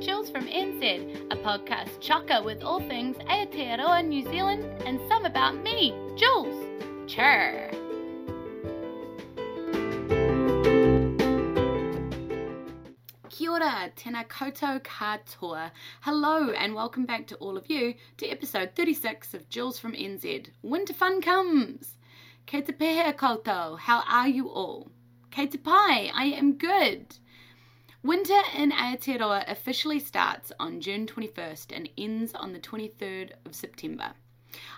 Julz from NZ, a podcast chocker with all things Aotearoa, New Zealand, and some about me, Julz. Chur. Kia ora, tēnā koutou katoa. Hello and welcome back to all of you to episode 36 of Julz from NZ. Winter fun comes! Kei te pehea koutou, how are you all? Kei te pai, I am good. Winter in Aotearoa officially starts on June 21st and ends on the 23rd of September.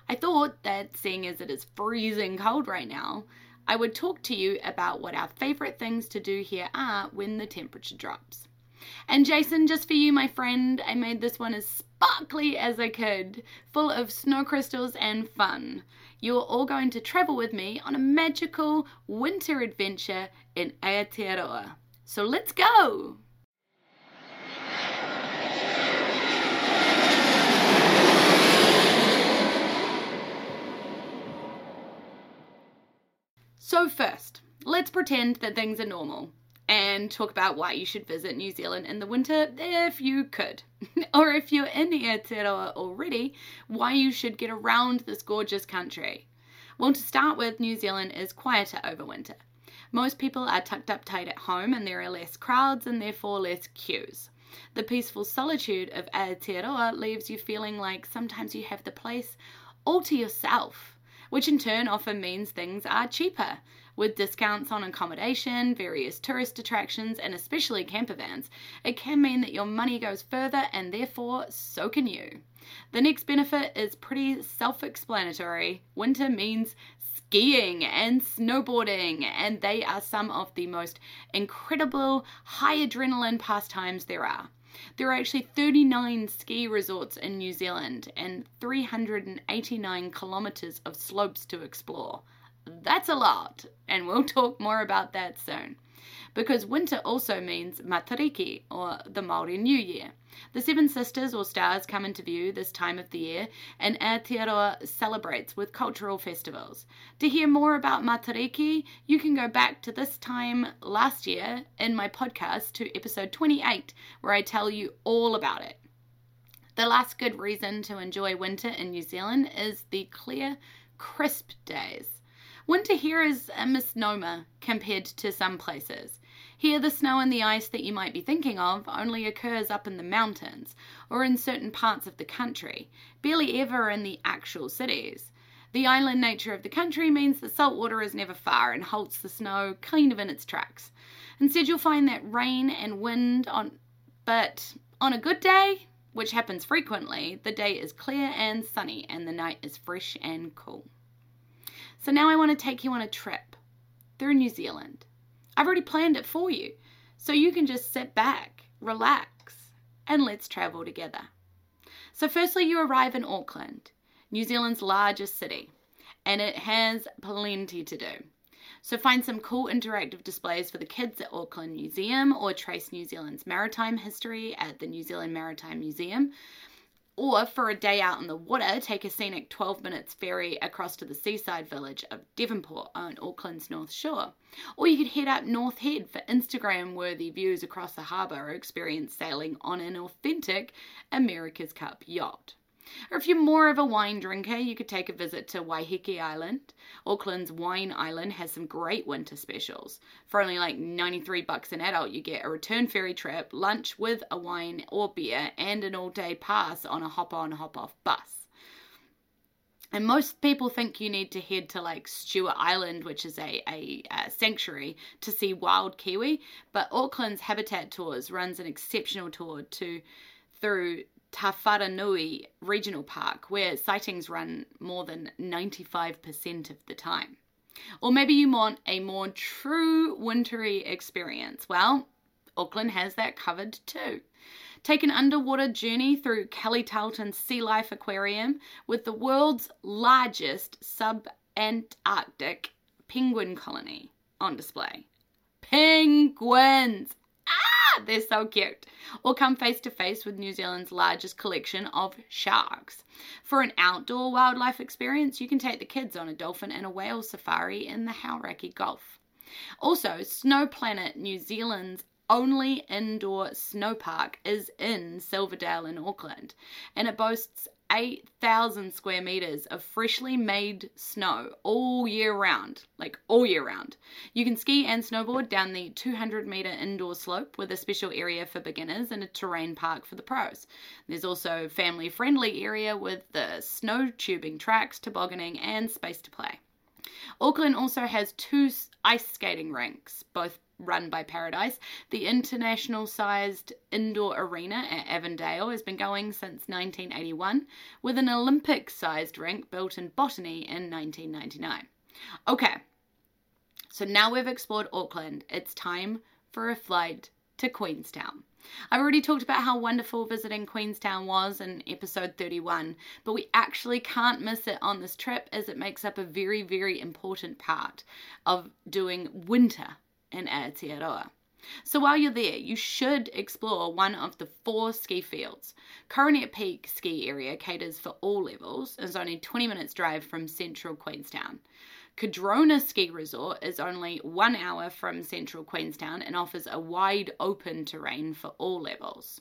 I thought that seeing as it is freezing cold right now, I would talk to you about what our favourite things to do here are when the temperature drops. And Jason, just for you, my friend, I made this one as sparkly as I could, full of snow crystals and fun. You are all going to travel with me on a magical winter adventure in Aotearoa. So let's go! So, first, let's pretend that things are normal and talk about why you should visit New Zealand in the winter if you could. or if you're in the Aotearoa already, why you should get around this gorgeous country. Well, to start with, New Zealand is quieter over winter. Most people are tucked up tight at home and there are less crowds and therefore less queues. The peaceful solitude of Aotearoa leaves you feeling like sometimes you have the place all to yourself, which in turn often means things are cheaper. With discounts on accommodation, various tourist attractions, and especially campervans, it can mean that your money goes further and therefore so can you. The next benefit is pretty self explanatory. Winter means skiing and snowboarding, and they are some of the most incredible high adrenaline pastimes there are. There are actually 39 ski resorts in New Zealand and 389 kilometres of slopes to explore. That's a lot, and we'll talk more about that soon because winter also means Matariki, or the Maori New Year. The Seven Sisters or Stars come into view this time of the year, and Aotearoa celebrates with cultural festivals. To hear more about Matariki, you can go back to this time last year in my podcast to episode 28, where I tell you all about it. The last good reason to enjoy winter in New Zealand is the clear, crisp days. Winter here is a misnomer compared to some places. Here, the snow and the ice that you might be thinking of only occurs up in the mountains or in certain parts of the country, barely ever in the actual cities. The island nature of the country means that salt water is never far and halts the snow kind of in its tracks. Instead, you'll find that rain and wind on, but on a good day, which happens frequently, the day is clear and sunny and the night is fresh and cool. So now I want to take you on a trip through New Zealand. I've already planned it for you. So you can just sit back, relax, and let's travel together. So, firstly, you arrive in Auckland, New Zealand's largest city, and it has plenty to do. So, find some cool interactive displays for the kids at Auckland Museum or trace New Zealand's maritime history at the New Zealand Maritime Museum. Or for a day out on the water, take a scenic 12 minutes ferry across to the seaside village of Devonport on Auckland's North Shore. Or you could head up North Head for Instagram worthy views across the harbour or experience sailing on an authentic America's Cup yacht. Or if you're more of a wine drinker, you could take a visit to Waiheke Island. Auckland's Wine Island has some great winter specials. For only like 93 bucks an adult, you get a return ferry trip, lunch with a wine or beer, and an all-day pass on a hop-on, hop-off bus. And most people think you need to head to like Stewart Island, which is a, a, a, sanctuary, to see wild kiwi. But Auckland's Habitat Tours runs an exceptional tour to through Tawharanui Regional Park, where sightings run more than 95% of the time. Or maybe you want a more true wintry experience. Well, Auckland has that covered too. Take an underwater journey through Kelly Tarlton Sea Life Aquarium with the world's largest sub-Antarctic penguin colony on display. Penguins! They're so cute. Or come face to face with New Zealand's largest collection of sharks. For an outdoor wildlife experience, you can take the kids on a dolphin and a whale safari in the Hauraki Gulf. Also, Snow Planet New Zealand's only indoor snow park is in Silverdale in Auckland, and it boasts 8,000 square meters of freshly made snow all year round, like all year round. You can ski and snowboard down the 200 meter indoor slope with a special area for beginners and a terrain park for the pros. There's also family friendly area with the snow tubing tracks, tobogganing, and space to play. Auckland also has two ice skating rinks, both run by Paradise. The international sized indoor arena at Avondale has been going since 1981, with an Olympic sized rink built in Botany in 1999. Okay, so now we've explored Auckland, it's time for a flight to Queenstown. I've already talked about how wonderful visiting Queenstown was in episode 31, but we actually can't miss it on this trip as it makes up a very, very important part of doing winter in Aotearoa. So while you're there, you should explore one of the four ski fields. Coronet Peak ski area caters for all levels and is only 20 minutes drive from central Queenstown. Cardrona Ski Resort is only one hour from central Queenstown and offers a wide open terrain for all levels.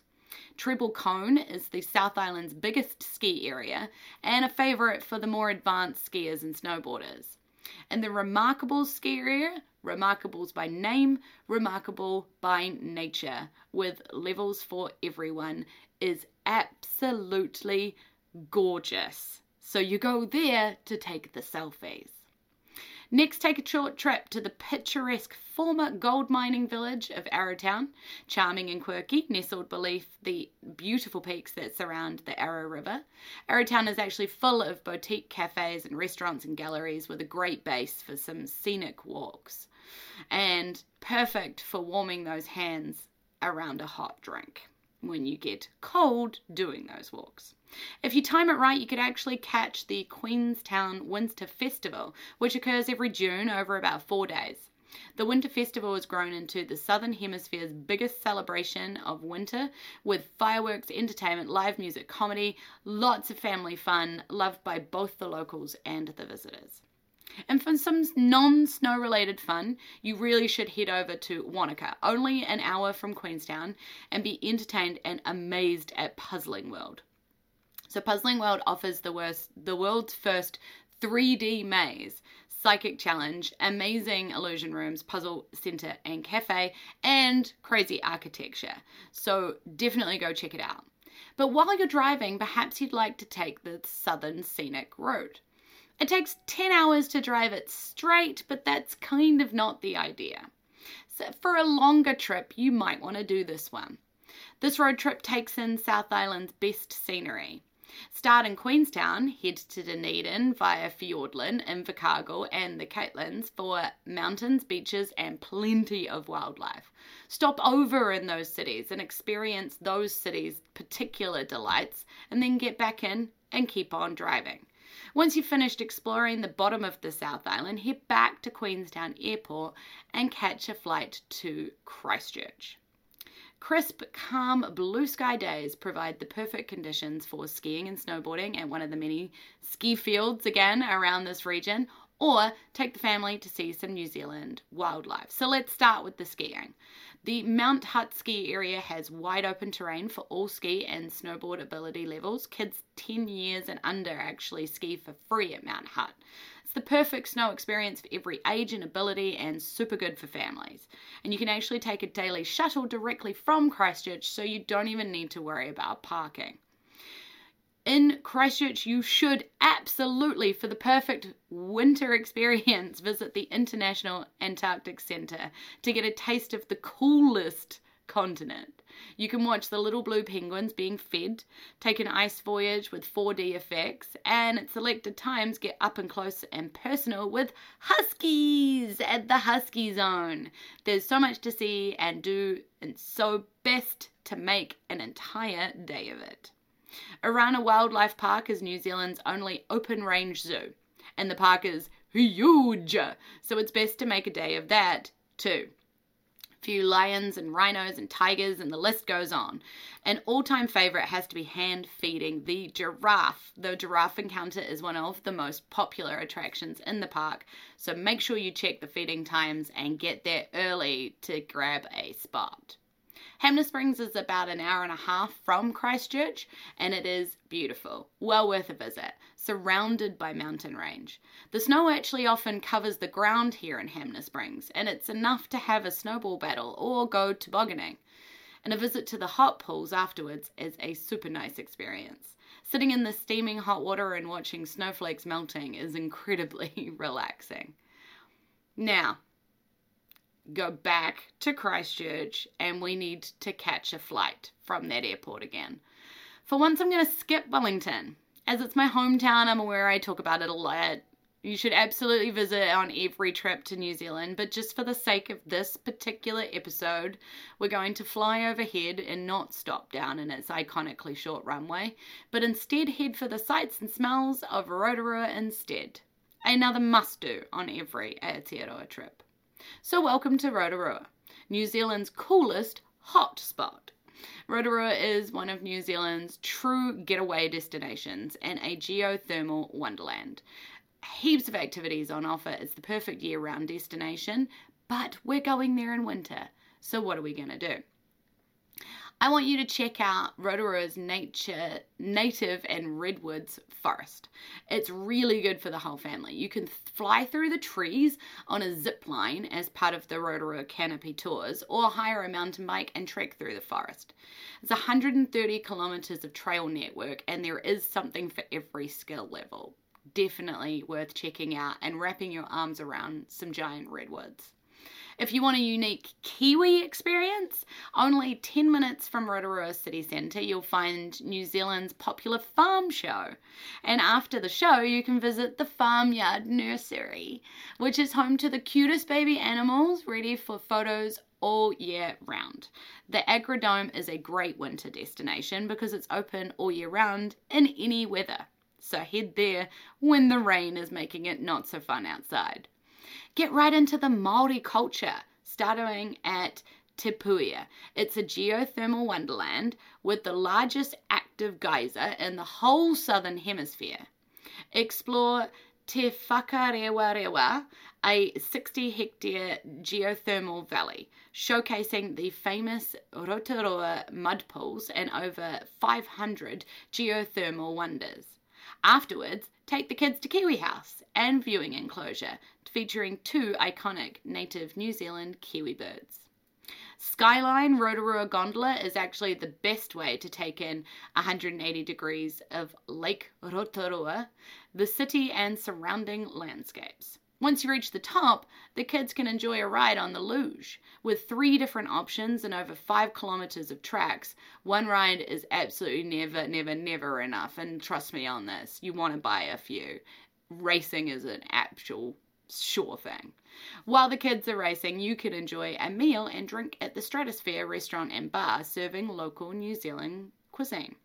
Treble Cone is the South Island's biggest ski area and a favourite for the more advanced skiers and snowboarders. And the Remarkables ski area Remarkables by name, remarkable by nature, with levels for everyone, is absolutely gorgeous. So you go there to take the selfies. Next, take a short trip to the picturesque former gold mining village of Arrowtown. Charming and quirky, nestled beneath the beautiful peaks that surround the Arrow River. Arrowtown is actually full of boutique cafes and restaurants and galleries with a great base for some scenic walks. And perfect for warming those hands around a hot drink when you get cold doing those walks. If you time it right, you could actually catch the Queenstown Winter Festival, which occurs every June over about four days. The Winter Festival has grown into the Southern Hemisphere's biggest celebration of winter with fireworks, entertainment, live music, comedy, lots of family fun, loved by both the locals and the visitors. And for some non snow related fun, you really should head over to Wanaka, only an hour from Queenstown, and be entertained and amazed at Puzzling World. So, Puzzling World offers the, worst, the world's first 3D maze, psychic challenge, amazing illusion rooms, puzzle center and cafe, and crazy architecture. So, definitely go check it out. But while you're driving, perhaps you'd like to take the southern scenic route. It takes 10 hours to drive it straight, but that's kind of not the idea. So for a longer trip, you might want to do this one. This road trip takes in South Island's best scenery. Start in Queenstown, head to Dunedin via Fiordland, Invercargill, and the Catlins for mountains, beaches, and plenty of wildlife. Stop over in those cities and experience those cities' particular delights, and then get back in and keep on driving. Once you've finished exploring the bottom of the South Island, head back to Queenstown Airport and catch a flight to Christchurch. Crisp, calm, blue sky days provide the perfect conditions for skiing and snowboarding at one of the many ski fields again around this region, or take the family to see some New Zealand wildlife. So let's start with the skiing. The Mount Hutt ski area has wide open terrain for all ski and snowboard ability levels. Kids 10 years and under actually ski for free at Mount Hutt. It's the perfect snow experience for every age and ability and super good for families. And you can actually take a daily shuttle directly from Christchurch so you don't even need to worry about parking in Christchurch, you should absolutely, for the perfect winter experience, visit the International Antarctic Centre to get a taste of the coolest continent. You can watch the little blue penguins being fed, take an ice voyage with 4D effects, and at selected times get up and close and personal with huskies at the Husky Zone. There's so much to see and do, and so best to make an entire day of it. Orana Wildlife Park is New Zealand's only open range zoo, and the park is huge, so it's best to make a day of that too. few lions and rhinos and tigers, and the list goes on. An all time favorite has to be hand feeding the giraffe. The giraffe encounter is one of the most popular attractions in the park, so make sure you check the feeding times and get there early to grab a spot. Hanmer Springs is about an hour and a half from Christchurch and it is beautiful, well worth a visit, surrounded by mountain range. The snow actually often covers the ground here in Hanmer Springs and it's enough to have a snowball battle or go tobogganing. And a visit to the hot pools afterwards is a super nice experience. Sitting in the steaming hot water and watching snowflakes melting is incredibly relaxing. Now, go back to Christchurch and we need to catch a flight from that airport again. For once, I'm going to skip Wellington. As it's my hometown, I'm aware I talk about it a lot. You should absolutely visit on every trip to New Zealand, but just for the sake of this particular episode, we're going to fly overhead and not stop down in its iconically short runway, but instead head for the sights and smells of Rotorua instead. Another must do on every Aotearoa trip. So, welcome to Rotorua, New Zealand's coolest hot spot. Rotorua is one of New Zealand's true getaway destinations and a geothermal wonderland. Heaps of activities on offer. It's the perfect year round destination, but we're going there in winter. So, what are we going to do? I want you to check out Rotorua's nature, native and redwoods forest. It's really good for the whole family. You can fly through the trees on a zip line as part of the Rotorua Canopy Tours or hire a mountain bike and trek through the forest. It's 130 kilometers of trail network and there is something for every skill level. Definitely worth checking out and wrapping your arms around some giant redwoods. If you want a unique Kiwi experience, only 10 minutes from Rotorua City Centre, you'll find New Zealand's popular farm show. And after the show, you can visit the Farmyard Nursery, which is home to the cutest baby animals ready for photos all year round. The Agrodome is a great winter destination because it's open all year round in any weather. So head there when the rain is making it not so fun outside get right into the Maori culture, starting at Te Puia. It's a geothermal wonderland with the largest active geyser in the whole southern hemisphere. Explore Te a 60 hectare geothermal valley, showcasing the famous Rotorua mud pools and over 500 geothermal wonders. Afterwards, take the kids to Kiwi House and viewing enclosure featuring two iconic native New Zealand Kiwi birds. Skyline Rotorua Gondola is actually the best way to take in 180 degrees of Lake Rotorua, the city and surrounding landscapes. Once you reach the top, the kids can enjoy a ride on the luge. With three different options and over five kilometers of tracks, one ride is absolutely never, never, never enough. And trust me on this, you want to buy a few. Racing is an actual sure thing. While the kids are racing, you can enjoy a meal and drink at the Stratosphere restaurant and bar serving local New Zealand cuisine.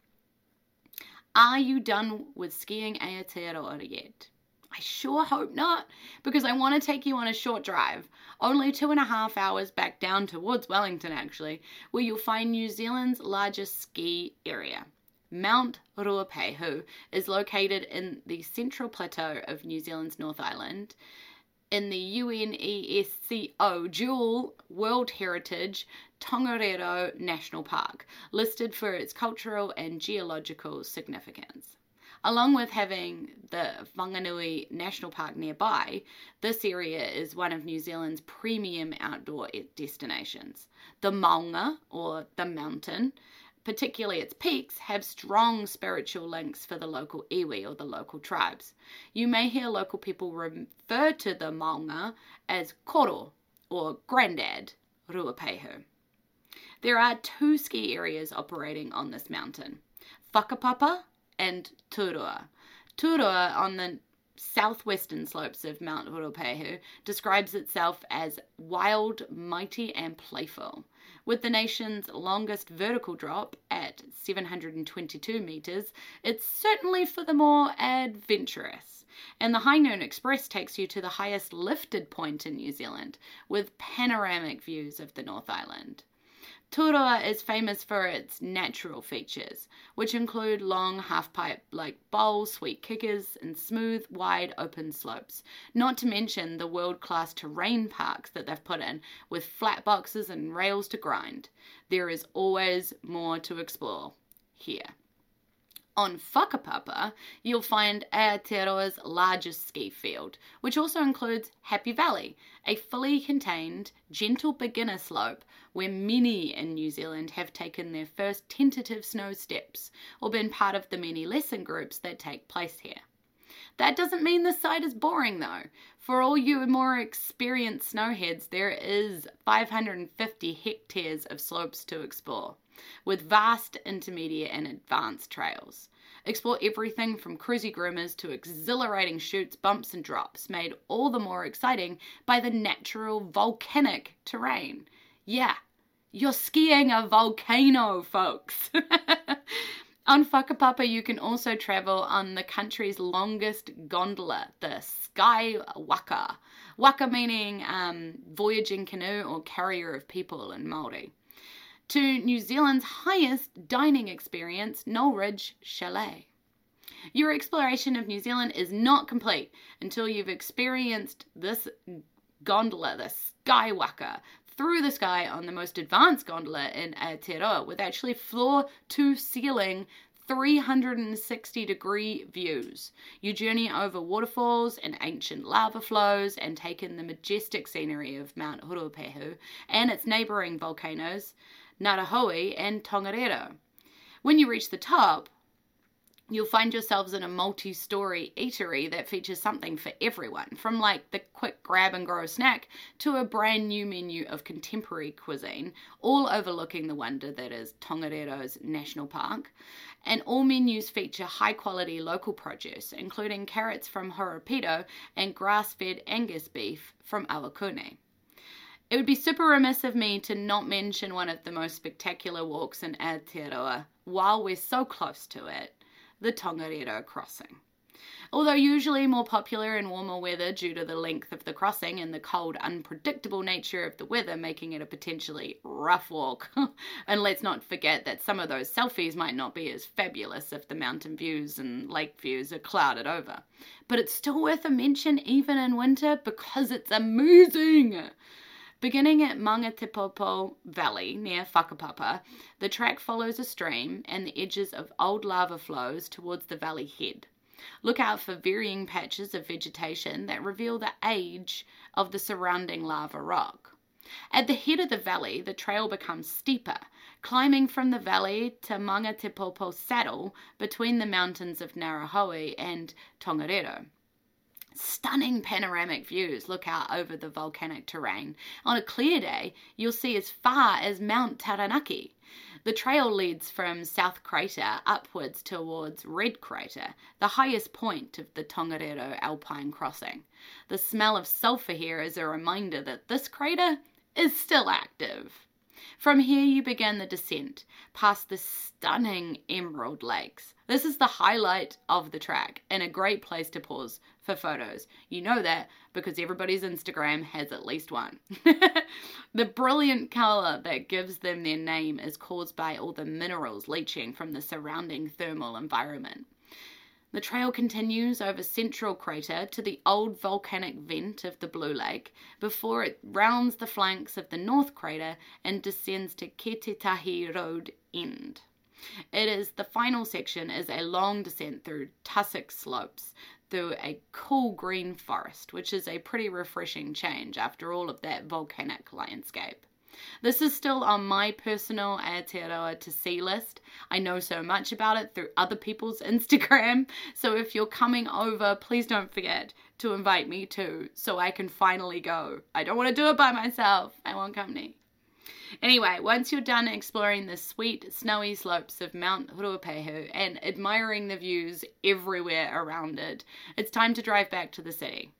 Are you done with skiing Aotearoa yet? I sure hope not, because I want to take you on a short drive, only two and a half hours back down towards Wellington actually, where you'll find New Zealand's largest ski area. Mount Ruapehu is located in the central plateau of New Zealand's North Island in the UNESCO Dual World Heritage Tongariro National Park, listed for its cultural and geological significance. Along with having the Whanganui National Park nearby, this area is one of New Zealand's premium outdoor destinations. The Maunga, or the mountain, particularly its peaks, have strong spiritual links for the local iwi or the local tribes. You may hear local people refer to the maunga as koro or Grandad Ruapehu. There are two ski areas operating on this mountain, Whakapapa and Turoa. Turoa on the southwestern slopes of Mount Ruapehu describes itself as wild, mighty, and playful. With the nation's longest vertical drop at 722 metres, it's certainly for the more adventurous. And the High Noon Express takes you to the highest lifted point in New Zealand with panoramic views of the North Island. Turoa is famous for its natural features, which include long half-pipe like bowls, sweet kickers, and smooth, wide open slopes. Not to mention the world-class terrain parks that they've put in with flat boxes and rails to grind. There is always more to explore here. On Whakapapa, you'll find Aotearoa's largest ski field, which also includes Happy Valley, a fully contained, gentle beginner slope where many in New Zealand have taken their first tentative snow steps or been part of the many lesson groups that take place here. That doesn't mean the site is boring though. For all you more experienced snowheads, there is 550 hectares of slopes to explore with vast intermediate and advanced trails. Explore everything from cruisy groomers to exhilarating shoots, bumps, and drops, made all the more exciting by the natural volcanic terrain. Yeah, you're skiing a volcano, folks. on Whakapapa, you can also travel on the country's longest gondola, the Sky Waka. Waka meaning um, voyaging canoe or carrier of people in Māori to New Zealand's highest dining experience, Knoll Chalet. Your exploration of New Zealand is not complete until you've experienced this gondola, the Skywaka, through the sky on the most advanced gondola in Aotearoa with actually floor to ceiling 360 degree views. You journey over waterfalls and ancient lava flows and take in the majestic scenery of Mount Ruapehu and its neighbouring volcanoes. Ngauruhoe, and Tongariro. When you reach the top, you'll find yourselves in a multi story eatery that features something for everyone, from like the quick grab and go snack to a brand new menu of contemporary cuisine, all overlooking the wonder that is Tongariro's National Park. And all menus feature high quality local produce, including carrots from Horopito and grass fed Angus beef from Awakune. It would be super remiss of me to not mention one of the most spectacular walks in Aotearoa while we're so close to it, the Tongariro crossing. Although usually more popular in warmer weather due to the length of the crossing and the cold, unpredictable nature of the weather making it a potentially rough walk. and let's not forget that some of those selfies might not be as fabulous if the mountain views and lake views are clouded over. But it's still worth a mention even in winter because it's amazing! Beginning at Mangatepopo Valley near Whakapapa, the track follows a stream and the edges of old lava flows towards the valley head. Look out for varying patches of vegetation that reveal the age of the surrounding lava rock. At the head of the valley, the trail becomes steeper, climbing from the valley to Mangatepopo Saddle between the mountains of Ngauruhoe and Tongariro. Stunning panoramic views look out over the volcanic terrain. On a clear day, you'll see as far as Mount Taranaki. The trail leads from South Crater upwards towards Red Crater, the highest point of the Tongariro Alpine Crossing. The smell of sulphur here is a reminder that this crater is still active. From here, you begin the descent past the stunning Emerald Lakes. This is the highlight of the track and a great place to pause for photos. You know that because everybody's Instagram has at least one. the brilliant colour that gives them their name is caused by all the minerals leaching from the surrounding thermal environment. The trail continues over Central Crater to the old volcanic vent of the Blue Lake before it rounds the flanks of the North Crater and descends to Ketetahi Road End. It is the final section is a long descent through tussock slopes through a cool green forest, which is a pretty refreshing change after all of that volcanic landscape. This is still on my personal Aotearoa to see list. I know so much about it through other people's Instagram, so if you're coming over, please don't forget to invite me too, so I can finally go. I don't want to do it by myself, I want company. Anyway, once you're done exploring the sweet, snowy slopes of Mount Ruapehu and admiring the views everywhere around it, it's time to drive back to the city.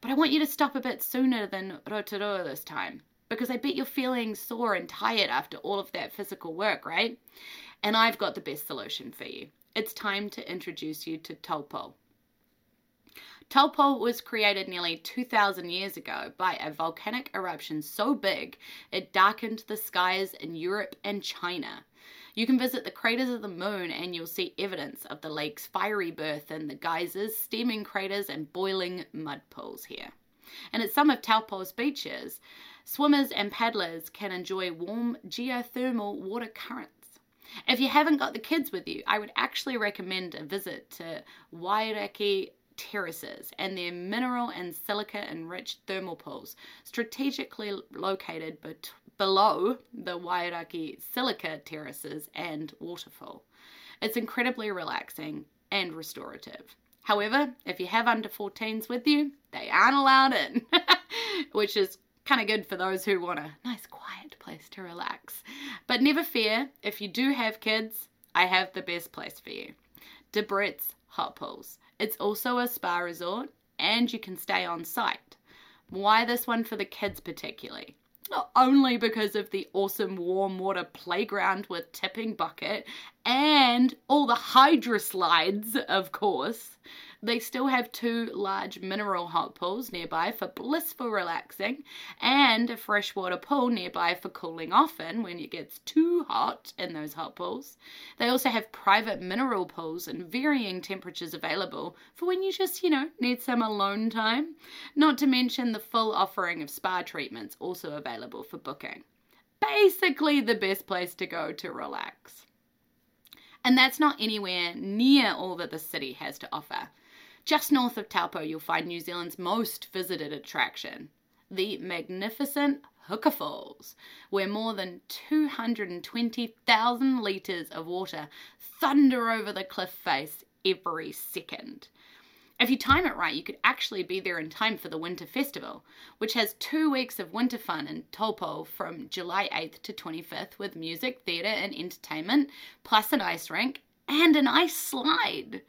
But I want you to stop a bit sooner than Rotorua this time, because I bet you're feeling sore and tired after all of that physical work, right? And I've got the best solution for you. It's time to introduce you to Taupo. Taupo was created nearly 2,000 years ago by a volcanic eruption so big it darkened the skies in Europe and China. You can visit the craters of the moon and you'll see evidence of the lake's fiery birth in the geysers, steaming craters, and boiling mud pools here. And at some of Taupo's beaches, swimmers and paddlers can enjoy warm geothermal water currents. If you haven't got the kids with you, I would actually recommend a visit to Wairakei terraces and their mineral and silica enriched thermal pools, strategically located bet- below the Wairakei silica terraces and waterfall. It's incredibly relaxing and restorative. However, if you have under 14s with you, they aren't allowed in, which is kind of good for those who want a nice quiet place to relax. But never fear, if you do have kids, I have the best place for you. De Bretts Hot Pools. It's also a spa resort and you can stay on site. Why this one for the kids particularly? Not only because of the awesome warm water playground with tipping bucket and all the hydro slides, of course, they still have two large mineral hot pools nearby for blissful relaxing and a freshwater pool nearby for cooling off in when it gets too hot in those hot pools. They also have private mineral pools in varying temperatures available for when you just, you know, need some alone time. Not to mention the full offering of spa treatments also available for booking. Basically, the best place to go to relax. And that's not anywhere near all that the city has to offer. Just north of Taupo, you'll find New Zealand's most visited attraction, the magnificent Huka Falls, where more than 220,000 litres of water thunder over the cliff face every second. If you time it right, you could actually be there in time for the Winter Festival, which has two weeks of winter fun in Taupo from July 8th to 25th with music, theatre, and entertainment, plus an ice rink and an ice slide.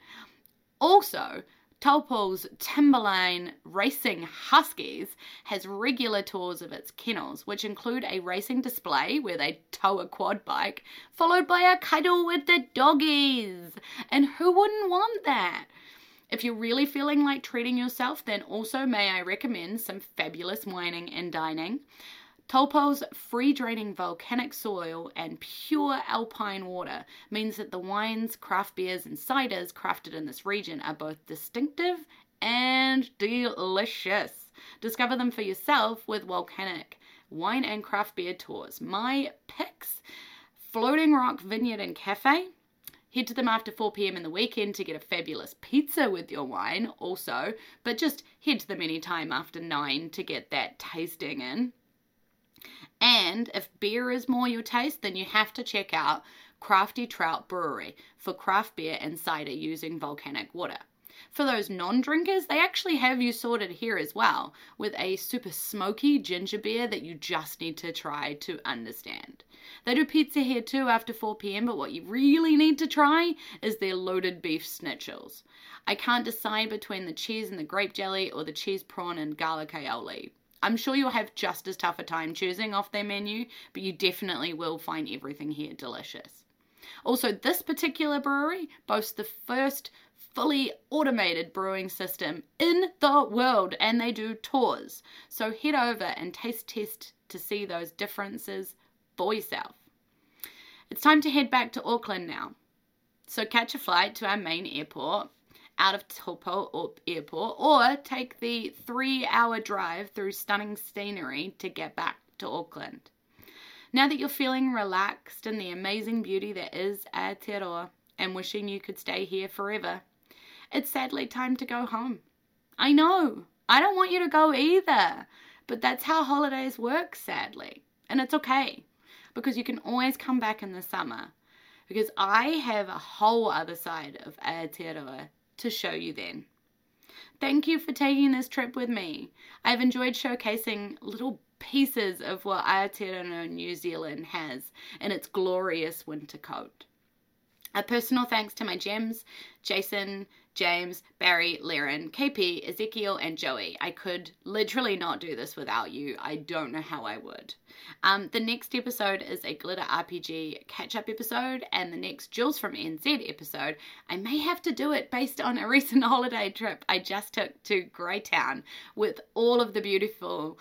Also, Taupo's Timberline Racing Huskies has regular tours of its kennels, which include a racing display where they tow a quad bike, followed by a cuddle with the doggies. And who wouldn't want that? If you're really feeling like treating yourself, then also may I recommend some fabulous wining and dining. Taupo's free draining volcanic soil and pure alpine water means that the wines, craft beers, and ciders crafted in this region are both distinctive and delicious. Discover them for yourself with volcanic wine and craft beer tours. My picks Floating Rock Vineyard and Cafe. Head to them after 4 pm in the weekend to get a fabulous pizza with your wine, also, but just head to them anytime after 9 to get that tasting in. And if beer is more your taste, then you have to check out Crafty Trout Brewery for craft beer and cider using volcanic water. For those non drinkers, they actually have you sorted here as well with a super smoky ginger beer that you just need to try to understand. They do pizza here too after 4 pm, but what you really need to try is their loaded beef schnitzels. I can't decide between the cheese and the grape jelly or the cheese prawn and garlic aioli. I'm sure you'll have just as tough a time choosing off their menu, but you definitely will find everything here delicious. Also, this particular brewery boasts the first fully automated brewing system in the world and they do tours. So head over and taste test to see those differences for yourself. It's time to head back to Auckland now. So catch a flight to our main airport out of Taupo Airport or take the three hour drive through stunning scenery to get back to Auckland. Now that you're feeling relaxed in the amazing beauty that is Aotearoa and wishing you could stay here forever, it's sadly time to go home. I know, I don't want you to go either, but that's how holidays work, sadly. And it's okay because you can always come back in the summer because I have a whole other side of Aotearoa to show you then. Thank you for taking this trip with me. I've enjoyed showcasing little pieces of what Aotearoa New Zealand has in its glorious winter coat. A personal thanks to my gems, Jason, James, Barry, Laren, KP, Ezekiel, and Joey. I could literally not do this without you. I don't know how I would. Um, the next episode is a Glitter RPG catch up episode, and the next Julz from NZ episode, I may have to do it based on a recent holiday trip I just took to Greytown with all of the beautiful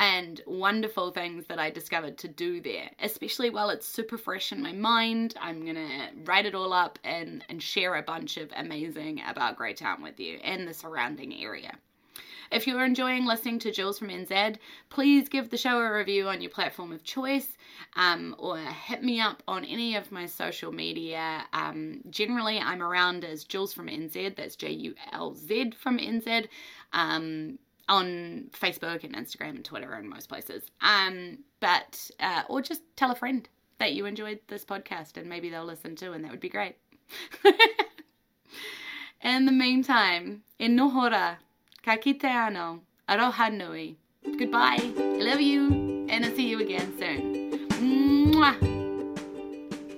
and wonderful things that I discovered to do there, especially while it's super fresh in my mind. I'm gonna write it all up and, and share a bunch of amazing about Greytown with you and the surrounding area. If you're enjoying listening to Julz from NZ, please give the show a review on your platform of choice um, or hit me up on any of my social media. Um, generally, I'm around as Julz from NZ, that's J U L Z from NZ. Um, on Facebook and Instagram and Twitter and most places. Um, but uh, or just tell a friend that you enjoyed this podcast and maybe they'll listen too, and that would be great. In the meantime, in nohora, ka kite ano, aroha nui. Goodbye. I love you, and I'll see you again soon. Mwah.